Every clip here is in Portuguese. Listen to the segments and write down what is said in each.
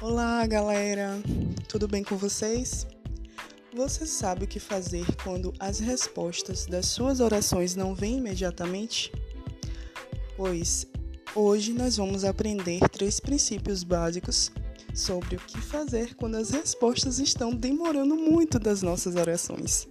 Olá, galera! Tudo bem com vocês? Você sabe o que fazer quando as respostas das suas orações não vêm imediatamente? Pois hoje nós vamos aprender três princípios básicos sobre o que fazer quando as respostas estão demorando muito das nossas orações.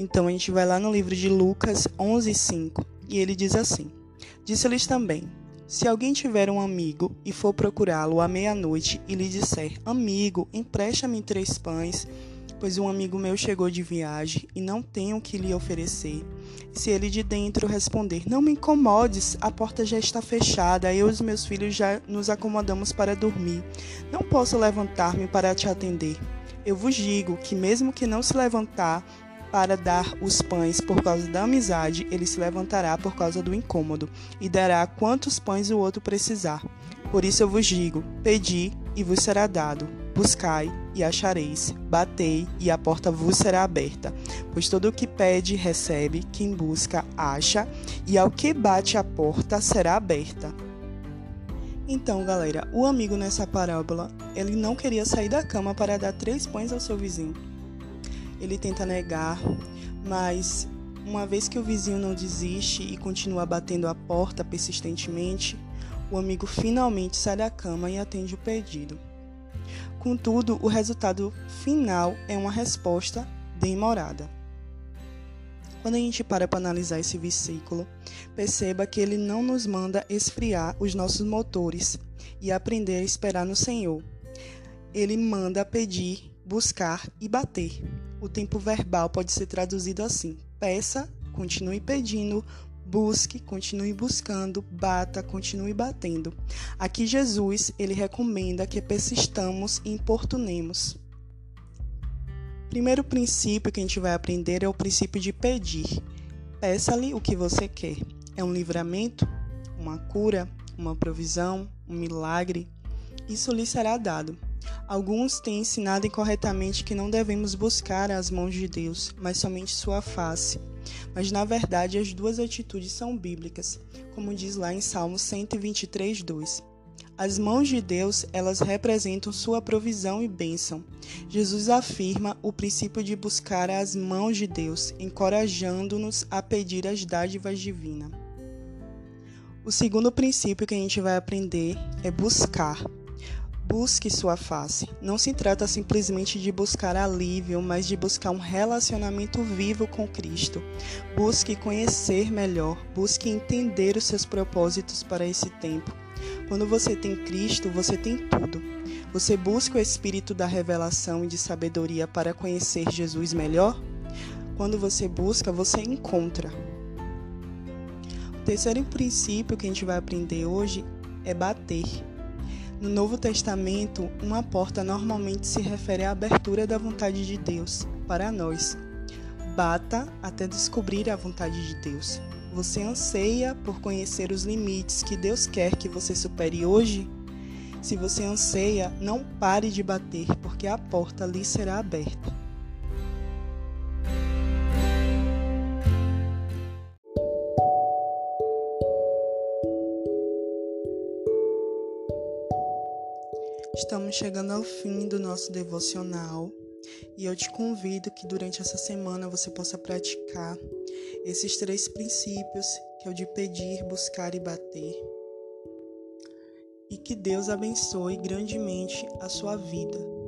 Então a gente vai lá no livro de Lucas 11:5 e ele diz assim: Disse-lhes também: Se alguém tiver um amigo e for procurá-lo à meia-noite e lhe disser: Amigo, empresta-me três pães, pois um amigo meu chegou de viagem e não tenho o que lhe oferecer. Se ele de dentro responder: Não me incomodes, a porta já está fechada, eu e os meus filhos já nos acomodamos para dormir. Não posso levantar-me para te atender. Eu vos digo que, mesmo que não se levantar, para dar os pães por causa da amizade, ele se levantará por causa do incômodo e dará quantos pães o outro precisar. Por isso eu vos digo: pedi e vos será dado, buscai e achareis, batei e a porta vos será aberta. Pois todo o que pede, recebe, quem busca, acha, e ao que bate a porta será aberta. Então, galera, o amigo nessa parábola, ele não queria sair da cama para dar três pães ao seu vizinho ele tenta negar, mas uma vez que o vizinho não desiste e continua batendo a porta persistentemente, o amigo finalmente sai da cama e atende o pedido. Contudo, o resultado final é uma resposta demorada. Quando a gente para para analisar esse versículo, perceba que ele não nos manda esfriar os nossos motores e aprender a esperar no Senhor. Ele manda pedir, buscar e bater. O tempo verbal pode ser traduzido assim: peça, continue pedindo, busque, continue buscando, bata, continue batendo. Aqui Jesus, ele recomenda que persistamos e importunemos. Primeiro princípio que a gente vai aprender é o princípio de pedir. Peça-lhe o que você quer. É um livramento, uma cura, uma provisão, um milagre. Isso lhe será dado. Alguns têm ensinado incorretamente que não devemos buscar as mãos de Deus, mas somente sua face. Mas na verdade as duas atitudes são bíblicas, como diz lá em Salmo 123, 2. As mãos de Deus, elas representam sua provisão e bênção. Jesus afirma o princípio de buscar as mãos de Deus, encorajando-nos a pedir as dádivas divinas. O segundo princípio que a gente vai aprender é buscar. Busque sua face. Não se trata simplesmente de buscar alívio, mas de buscar um relacionamento vivo com Cristo. Busque conhecer melhor, busque entender os seus propósitos para esse tempo. Quando você tem Cristo, você tem tudo. Você busca o espírito da revelação e de sabedoria para conhecer Jesus melhor? Quando você busca, você encontra. O terceiro princípio que a gente vai aprender hoje é bater. No Novo Testamento, uma porta normalmente se refere à abertura da vontade de Deus para nós. Bata até descobrir a vontade de Deus. Você anseia por conhecer os limites que Deus quer que você supere hoje? Se você anseia, não pare de bater, porque a porta lhe será aberta. Estamos chegando ao fim do nosso devocional e eu te convido que durante essa semana você possa praticar esses três princípios que é o de pedir, buscar e bater. E que Deus abençoe grandemente a sua vida.